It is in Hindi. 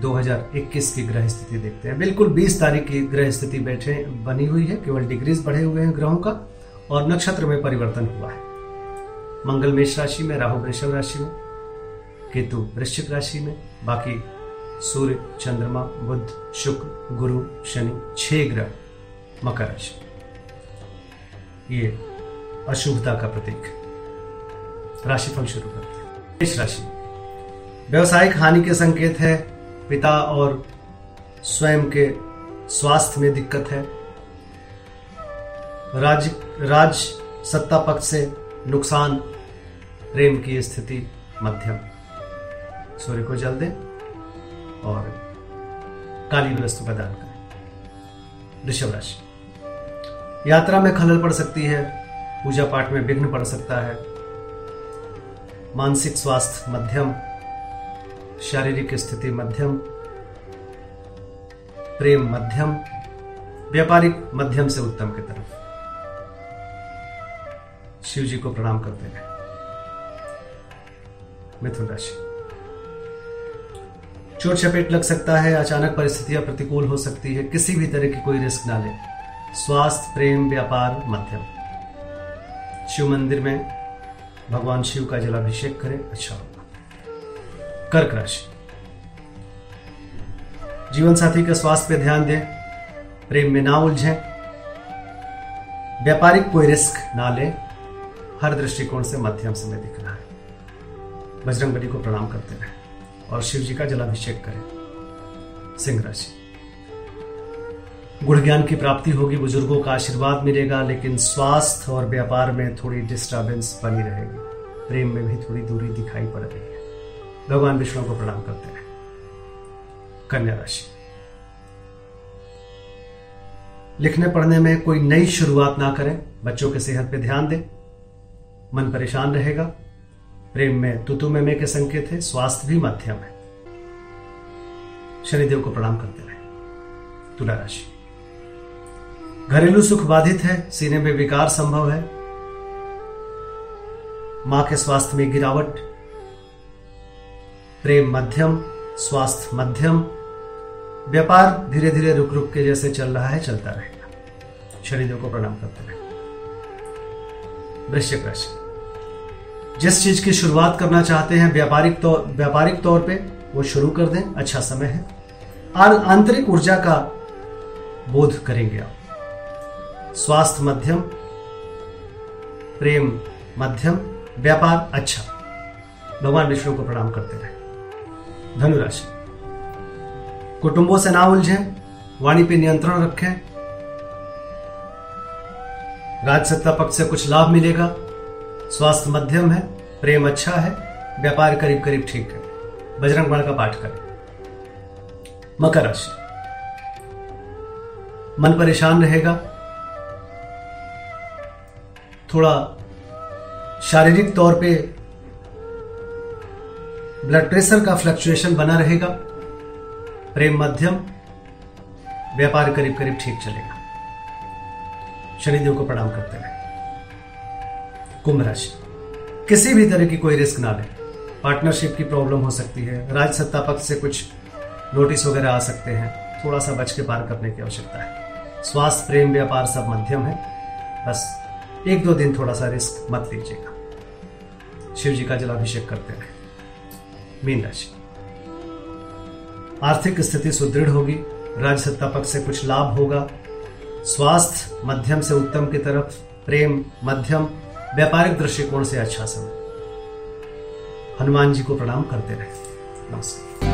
2021 की ग्रह स्थिति देखते हैं। बिल्कुल 20 तारीख की ग्रह स्थिति बैठे, बनी हुई है, केवल डिग्रीज बढ़े हुए हैं ग्रहों का, और नक्षत्र में परिवर्तन हुआ है। मंगल मेष राशि में, राहु वृषभ राशि में, केतु वृश्चिक राशि में, बाकी सूर्य, चंद्रमा बुद्ध शुक्र, गुरु, शनि, छह ग्रह मकर राशि। ये अशुभता का प्रतीक। राशिफल शुरू करते हैं। मेष राशि व्यवसायिक हानि के संकेत है। पिता और स्वयं के स्वास्थ्य में दिक्कत है। राज राज सत्ता पक्ष से नुकसान, प्रेम की स्थिति मध्यम। सूर्य को जल दें और काली वस्तु प्रदान करें। वृषभ राशि। यात्रा में खलल पड़ सकती है, पूजा पाठ में विघ्न पड़ सकता है। मानसिक स्वास्थ्य मध्यम शारीरिक स्थिति मध्यम, प्रेम मध्यम, व्यापारिक मध्यम से उत्तम की तरफ़। शिव जी को प्रणाम करते हैं। मिथुन राशि। चोट चपेट लग सकता है, अचानक परिस्थितियाँ प्रतिकूल हो सकती है, किसी भी तरह की कोई रिस्क ना ले। स्वास्थ्य, प्रेम, व्यापार मध्यम। शिव मंदिर में भगवान शिव का जलाभिषेक करें अच्छा होगा। कर्क राशि जीवन साथी के स्वास्थ्य पे ध्यान दें, प्रेम में ना उलझें, व्यापारिक कोई रिस्क ना लें, हर दृष्टिकोण से मध्यम समय दिख रहा है। बजरंग बली को प्रणाम करते रहें और शिव जी का जलाभिषेक करें। सिंह राशि। गुण ज्ञान की प्राप्ति होगी, बुज़ुर्गों का आशीर्वाद मिलेगा, लेकिन स्वास्थ्य और व्यापार में थोड़ी डिस्टर्बेंस बनी रहेगी। प्रेम में भी थोड़ी दूरी दिखाई पड़ रही है। भगवान विष्णु को प्रणाम करते हैं। कन्या राशि। लिखने पढ़ने में कोई नई शुरुआत ना करें। बच्चों के सेहत पे ध्यान दें। मन परेशान रहेगा। प्रेम में तुतु में के संकेत है। स्वास्थ्य भी मध्यम है। शनिदेव को प्रणाम करते रहे। तुला राशि। घरेलू सुख बाधित है। सीने में विकार संभव है। माँ के स्वास्थ्य में गिरावट। प्रेम मध्यम स्वास्थ्य मध्यम व्यापार धीरे धीरे रुक रुक के जैसे चल रहा है, चलता रहेगा। शनिदेव को प्रणाम करते रहे। वृश्चिक राशि। जिस चीज़ की शुरुआत करना चाहते हैं, व्यापारिक तौर व्यापारिक तौर पे, वो शुरू कर दें। अच्छा समय है। और आंतरिक ऊर्जा का बोध करेंगे आप। स्वास्थ्य मध्यम प्रेम मध्यम व्यापार अच्छा। भगवान विष्णु को प्रणाम करते रहे। धनुराशि। कुटुंबों से ना उलझे, वाणी पे नियंत्रण रखें। राज सत्ता पक्ष से कुछ लाभ मिलेगा। स्वास्थ्य मध्यम है, प्रेम अच्छा है, व्यापार करीब करीब ठीक है। बजरंग बाण का पाठ करें। मकर राशि। मन परेशान रहेगा। थोड़ा शारीरिक तौर पे ब्लड प्रेशर का फ्लक्चुएशन बना रहेगा, प्रेम मध्यम, व्यापार करीब करीब ठीक चलेगा। शनिदेव को प्रणाम करते रहे कुंभ राशि। किसी भी तरह की कोई रिस्क ना ले। पार्टनरशिप की प्रॉब्लम हो सकती है। राज सत्ता पक्ष से कुछ नोटिस वगैरह आ सकते हैं। थोड़ा सा बच के पार करने की आवश्यकता है। स्वास्थ्य, प्रेम, व्यापार सब मध्यम है। बस एक दो दिन थोड़ा सा रिस्क मत लीजिएगा। शिव जी का जलाभिषेक करते रहे मीन राशि। आर्थिक स्थिति सुदृढ़ होगी राज सत्ता पक्ष से कुछ लाभ होगा। स्वास्थ्य मध्यम से उत्तम की तरफ़, प्रेम मध्यम, व्यापारिक दृष्टिकोण से अच्छा समय। हनुमान जी को प्रणाम करते रहे। नमस्कार।